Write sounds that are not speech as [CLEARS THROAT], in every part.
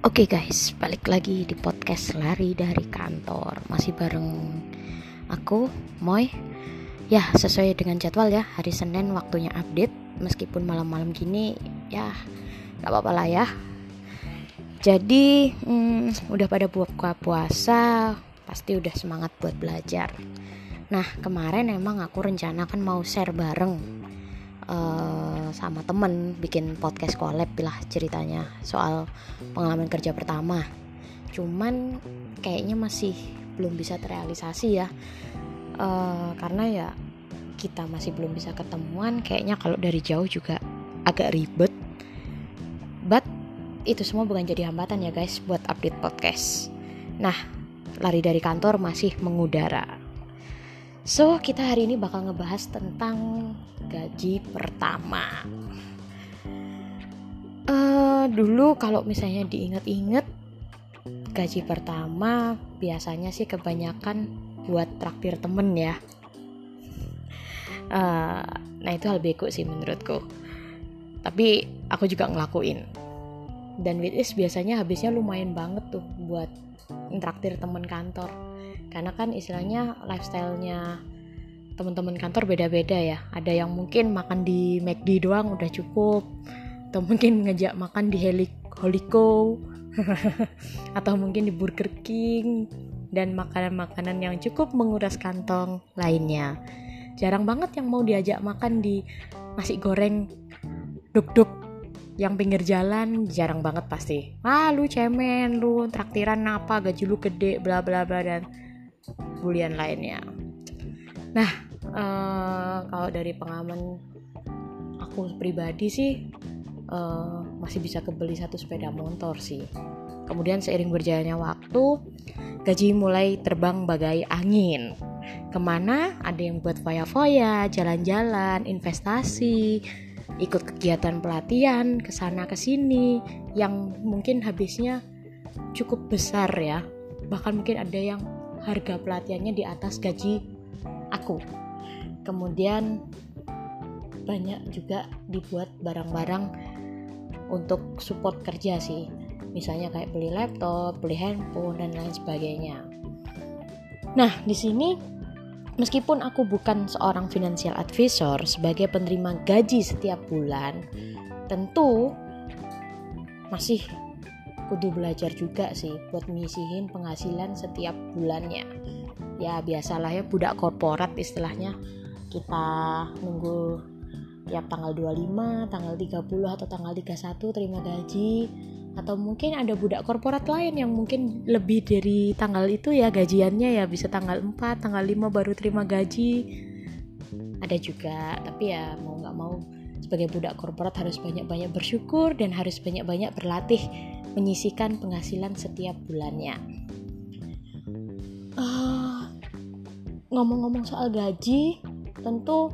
Oke guys, balik lagi di podcast lari dari kantor. Masih bareng aku, Moy. Ya, sesuai dengan jadwal ya Hari Senin waktunya update. Meskipun malam-malam gini, ya gak apa-apa lah ya. Jadi, hmm, udah pada buka puasa Pasti udah semangat buat belajar. Nah, kemarin emang aku rencana kan mau share bareng uh, sama temen bikin podcast collab lah ceritanya soal pengalaman kerja pertama. Cuman kayaknya masih belum bisa terrealisasi ya. Uh, karena ya kita masih belum bisa ketemuan kayaknya kalau dari jauh juga agak ribet. But itu semua bukan jadi hambatan ya guys buat update podcast. Nah lari dari kantor masih mengudara So, kita hari ini bakal ngebahas tentang gaji pertama. Uh, dulu kalau misalnya diinget-inget gaji pertama biasanya sih kebanyakan buat traktir temen ya. Uh, nah itu hal bego sih menurutku. Tapi aku juga ngelakuin. Dan which is biasanya habisnya lumayan banget tuh buat traktir temen kantor karena kan istilahnya lifestylenya teman-teman kantor beda-beda ya. Ada yang mungkin makan di McD doang udah cukup atau mungkin ngejak makan di Helik Holiko [LAUGHS] atau mungkin di Burger King dan makanan-makanan yang cukup menguras kantong lainnya. Jarang banget yang mau diajak makan di nasi goreng duk-duk yang pinggir jalan jarang banget pasti. Ah cemen lu traktiran apa gaji lu gede bla bla bla dan bulian lainnya. Nah, uh, kalau dari pengalaman aku pribadi sih uh, masih bisa kebeli satu sepeda motor sih. Kemudian seiring berjalannya waktu, gaji mulai terbang bagai angin. Ke mana? Ada yang buat foya-foya, jalan-jalan, investasi, ikut kegiatan pelatihan, ke sana ke sini, yang mungkin habisnya cukup besar ya. Bahkan mungkin ada yang harga pelatihannya di atas gaji aku kemudian banyak juga dibuat barang-barang untuk support kerja sih misalnya kayak beli laptop, beli handphone dan lain sebagainya. Nah, di sini meskipun aku bukan seorang financial advisor sebagai penerima gaji setiap bulan, tentu masih kudu belajar juga sih buat ngisihin penghasilan setiap bulannya. Ya biasalah ya budak korporat istilahnya. Kita nunggu tiap tanggal 25, tanggal 30 atau tanggal 31 terima gaji. Atau mungkin ada budak korporat lain yang mungkin lebih dari tanggal itu ya gajiannya ya bisa tanggal 4, tanggal 5 baru terima gaji. Ada juga tapi ya mau nggak mau sebagai budak korporat harus banyak-banyak bersyukur dan harus banyak-banyak berlatih menyisikan penghasilan setiap bulannya. Uh, ngomong-ngomong soal gaji, tentu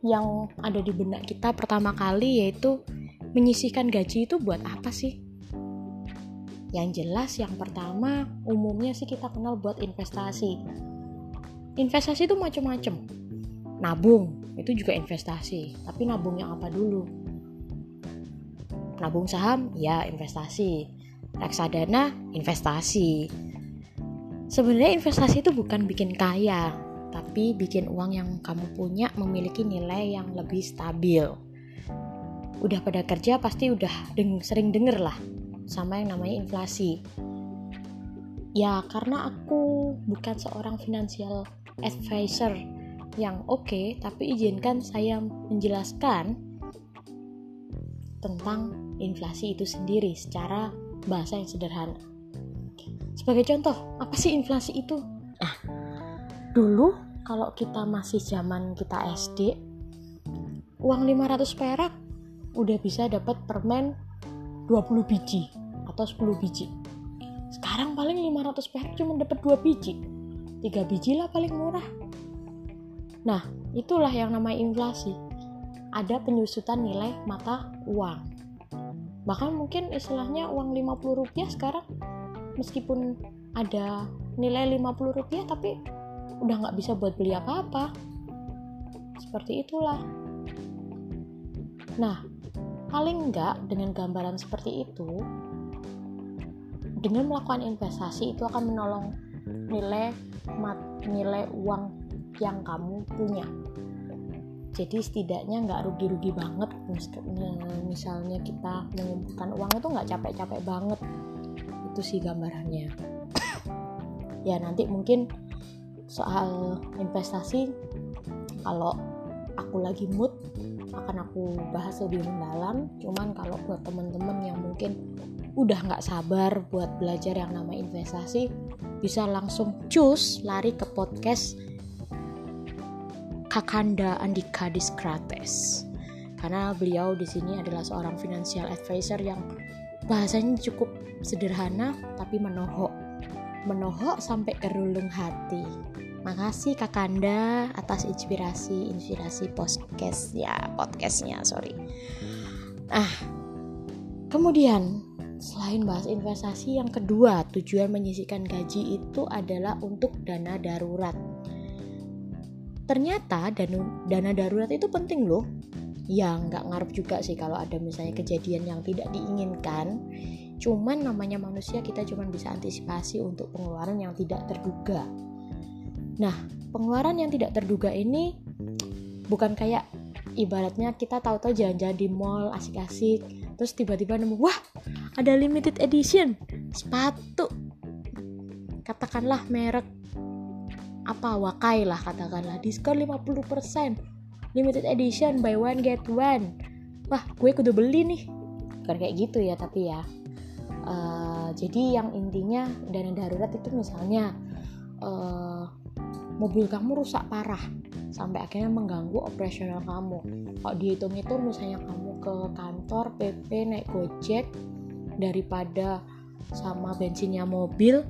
yang ada di benak kita pertama kali yaitu menyisihkan gaji itu buat apa sih? Yang jelas yang pertama umumnya sih kita kenal buat investasi. Investasi itu macam-macam. Nabung itu juga investasi, tapi nabung yang apa dulu? Nabung saham ya investasi. Reksadana investasi. Sebenarnya investasi itu bukan bikin kaya tapi bikin uang yang kamu punya memiliki nilai yang lebih stabil. Udah pada kerja pasti udah deng sering denger lah sama yang namanya inflasi. Ya karena aku bukan seorang financial advisor yang oke okay, tapi izinkan saya menjelaskan tentang inflasi itu sendiri secara bahasa yang sederhana. Sebagai contoh, apa sih inflasi itu? Nah, dulu kalau kita masih zaman kita SD, uang 500 perak udah bisa dapat permen 20 biji atau 10 biji. Sekarang paling 500 perak cuma dapat 2 biji. 3 biji lah paling murah. Nah, itulah yang namanya inflasi. Ada penyusutan nilai mata uang bahkan mungkin istilahnya uang 50 rupiah sekarang meskipun ada nilai 50 rupiah tapi udah nggak bisa buat beli apa-apa. Seperti itulah. Nah paling enggak dengan gambaran seperti itu dengan melakukan investasi itu akan menolong nilai mat, nilai uang yang kamu punya jadi setidaknya nggak rugi-rugi banget. Misalnya kita mengumpulkan uang itu nggak capek-capek banget. Itu sih gambarannya. Ya nanti mungkin soal investasi kalau aku lagi mood akan aku bahas lebih mendalam. Cuman kalau buat temen-temen yang mungkin udah nggak sabar buat belajar yang nama investasi bisa langsung cus lari ke podcast Kakanda Andika Diskrates karena beliau di sini adalah seorang financial advisor yang bahasanya cukup sederhana tapi menohok. Menohok sampai ke hati. Makasih Kakanda atas inspirasi inspirasi podcast ya podcastnya sorry. Ah kemudian selain bahas investasi yang kedua tujuan menyisikan gaji itu adalah untuk dana darurat ternyata dana, dana darurat itu penting loh. Ya nggak ngarep juga sih kalau ada misalnya kejadian yang tidak diinginkan. Cuman namanya manusia kita cuma bisa antisipasi untuk pengeluaran yang tidak terduga. Nah pengeluaran yang tidak terduga ini bukan kayak ibaratnya kita tahu-tahu jalan-jalan di mall asik-asik terus tiba-tiba nemu wah ada limited edition sepatu. Katakanlah merek apa wakai lah katakanlah. Diskon 50% limited edition buy one get one. Wah gue kudu beli nih. Bukan kayak gitu ya tapi ya. Uh, jadi yang intinya dana darurat itu misalnya uh, mobil kamu rusak parah sampai akhirnya mengganggu operasional kamu. Kalau dihitung itu misalnya kamu ke kantor PP naik gojek daripada sama bensinnya mobil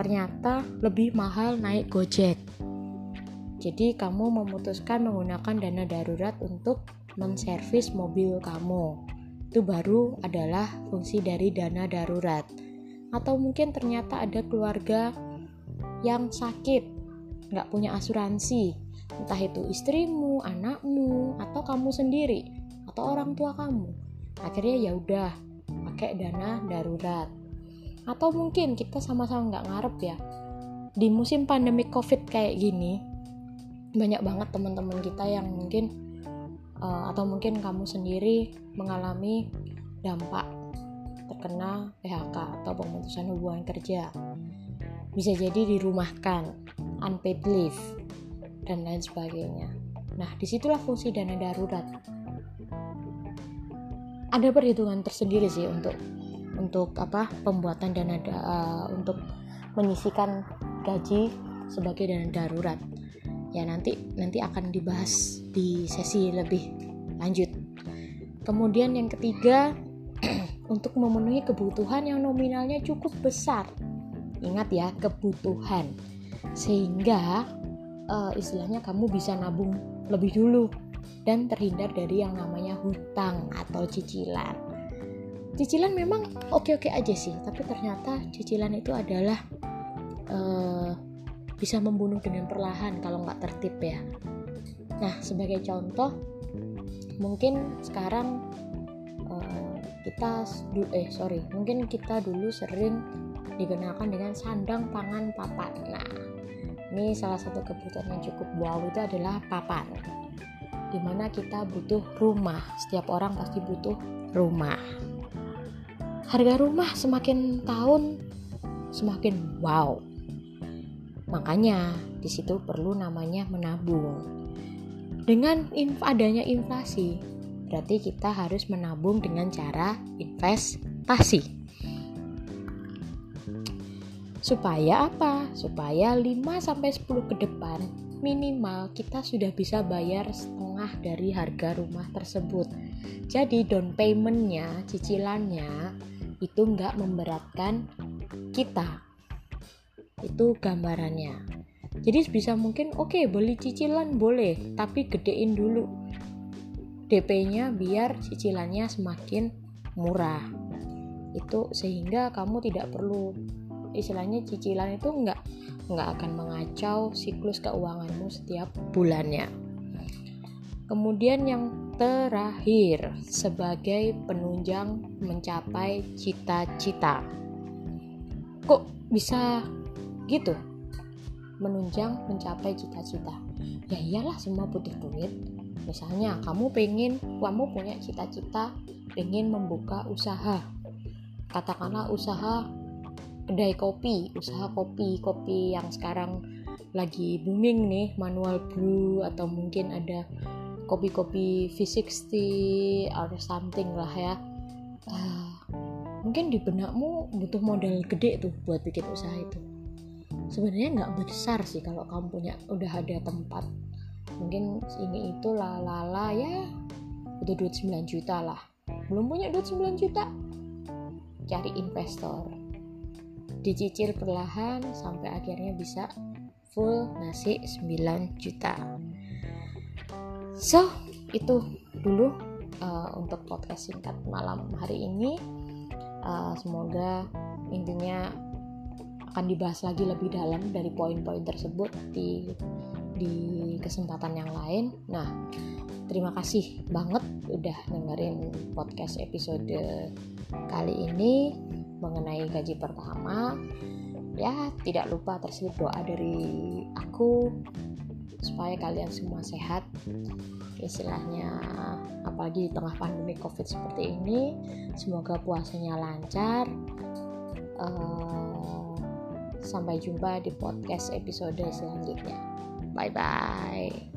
ternyata lebih mahal naik Gojek. Jadi kamu memutuskan menggunakan dana darurat untuk menservis mobil kamu. Itu baru adalah fungsi dari dana darurat. Atau mungkin ternyata ada keluarga yang sakit, nggak punya asuransi, entah itu istrimu, anakmu, atau kamu sendiri, atau orang tua kamu. Akhirnya ya udah pakai dana darurat atau mungkin kita sama-sama nggak ngarep ya di musim pandemi covid kayak gini banyak banget teman-teman kita yang mungkin uh, atau mungkin kamu sendiri mengalami dampak terkena PHK atau pemutusan hubungan kerja. Bisa jadi dirumahkan unpaid leave dan lain sebagainya. Nah di situlah fungsi dana darurat. Ada perhitungan tersendiri sih untuk untuk apa pembuatan dana da, uh, untuk menyisikan gaji sebagai dana darurat. Ya nanti nanti akan dibahas di sesi lebih lanjut. Kemudian yang ketiga [CLEARS THROAT] untuk memenuhi kebutuhan yang nominalnya cukup besar. Ingat ya kebutuhan. Sehingga uh, istilahnya kamu bisa nabung lebih dulu dan terhindar dari yang namanya hutang atau cicilan cicilan memang oke-oke aja sih tapi ternyata cicilan itu adalah uh, bisa membunuh dengan perlahan kalau nggak tertib ya. Nah sebagai contoh mungkin sekarang uh, kita eh sorry mungkin kita dulu sering digunakan dengan sandang pangan papan. Nah ini salah satu kebutuhan yang cukup wow itu adalah papan di mana kita butuh rumah. Setiap orang pasti butuh rumah harga rumah semakin tahun semakin wow. Makanya di situ perlu namanya menabung. Dengan inf adanya inflasi, berarti kita harus menabung dengan cara investasi. Supaya apa? Supaya 5 sampai 10 ke depan minimal kita sudah bisa bayar setengah dari harga rumah tersebut. Jadi down paymentnya, cicilannya itu nggak memberatkan kita. Itu gambarannya. Jadi bisa mungkin oke okay, beli cicilan boleh tapi gedein dulu DP-nya biar cicilannya semakin murah. Itu sehingga kamu tidak perlu istilahnya cicilan itu nggak nggak akan mengacau siklus keuanganmu setiap bulannya kemudian yang terakhir sebagai penunjang mencapai cita-cita. kok bisa gitu? Menunjang mencapai cita-cita. Ya iyalah semua butuh duit. Misalnya kamu pengen kamu punya cita-cita pengen membuka usaha. Katakanlah usaha kedai kopi usaha kopi kopi yang sekarang lagi booming nih manual brew atau mungkin ada kopi-kopi V60 or something lah ya. Uh, mungkin di benakmu butuh modal gede tuh buat bikin usaha itu. Sebenarnya nggak besar sih kalau kamu punya udah ada tempat. Mungkin ini itu lalala ya butuh duit 9 juta lah. Belum punya duit 9 juta cari investor. Dicicil perlahan sampai akhirnya bisa full nasi 9 juta so itu dulu uh, untuk podcast singkat malam hari ini uh, semoga intinya akan dibahas lagi lebih dalam dari poin-poin tersebut di di kesempatan yang lain. Nah, terima kasih banget udah dengerin podcast episode kali ini mengenai gaji pertama. Ya, tidak lupa terselip doa dari aku supaya kalian semua sehat. Istilahnya apalagi di tengah pandemi Covid seperti ini, semoga puasanya lancar. Uh, sampai jumpa di podcast episode selanjutnya. Bye bye.